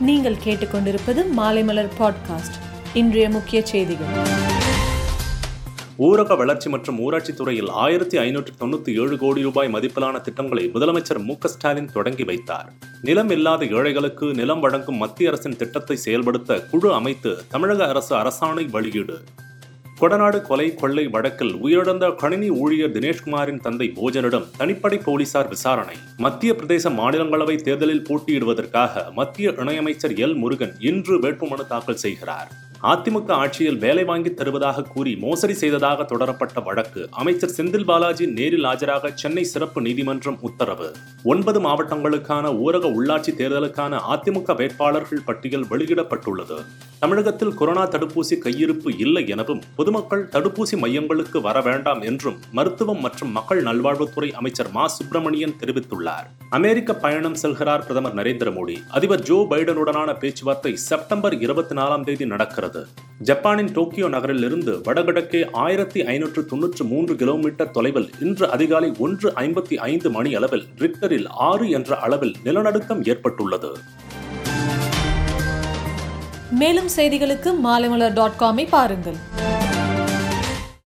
நீங்கள் கேட்டுக்கொண்டிருப்பது மாலைமலர் பாட்காஸ்ட் இன்றைய முக்கிய செய்திகள். ஊரக வளர்ச்சி மற்றும் ஊராட்சித்துறையில் ஆயிரத்தி ஐநூற்று தொண்ணூற்றி ஏழு கோடி ரூபாய் மதிப்பிலான திட்டங்களை முதலமைச்சர் மு ஸ்டாலின் தொடங்கி வைத்தார். நிலம் இல்லாத ஏழைகளுக்கு நிலம் வழங்கும் மத்திய அரசின் திட்டத்தை செயல்படுத்த குழு அமைத்து தமிழக அரசு அரசாணை வெளியீடு. கொடநாடு கொலை கொள்ளை வழக்கில் உயிரிழந்த கணினி ஊழியர் தினேஷ்குமாரின் தந்தை போஜனிடம் தனிப்படை போலீசார் விசாரணை. மத்திய பிரதேச மாநிலங்களவை தேர்தலில் போட்டியிடுவதற்காக மத்திய இணையமைச்சர் எல் முருகன் இன்று வேட்புமனு தாக்கல் செய்கிறார். அதிமுக ஆட்சியில் வேலை வாங்கி தருவதாக கூறி மோசடி செய்ததாக தொடரப்பட்ட வழக்கு அமைச்சர் செந்தில் பாலாஜி நேரில் ஆஜராக சென்னை சிறப்பு நீதிமன்றம் உத்தரவு. ஒன்பது மாவட்டங்களுக்கான ஊரக உள்ளாட்சி தேர்தலுக்கான அதிமுக வேட்பாளர்கள் பட்டியல் வெளியிடப்பட்டுள்ளது. தமிழகத்தில் கொரோனா தடுப்பூசி கையிருப்பு இல்லை எனவும் பொதுமக்கள் தடுப்பூசி மையங்களுக்கு வர வேண்டாம் என்றும் மருத்துவம் மற்றும் மக்கள் நல்வாழ்வுத்துறை அமைச்சர் மா. சுப்பிரமணியன் தெரிவித்துள்ளார். அமெரிக்க பயணம் செல்கிறார் பிரதமர் நரேந்திர மோடி. அதிபர் ஜோ பைடனுடனான பேச்சுவார்த்தை செப்டம்பர் இருபத்தி நாலாம் தேதி நடக்கிறது. ஜப்பானின் டோக்கியோ நகரிலிருந்து வடகிழக்கே ஆயிரத்தி ஐநூற்று தொன்னூற்று மூன்று கிலோமீட்டர் தொலைவில் இன்று அதிகாலை ஒன்று ஐம்பத்தி ஐந்து மணி அளவில் ரிக்டரில் ஆறு என்ற அளவில் நிலநடுக்கம் ஏற்பட்டுள்ளது. மேலும் செய்திகளுக்கு மாலைமலர் டாட் காமை பாருங்கள்.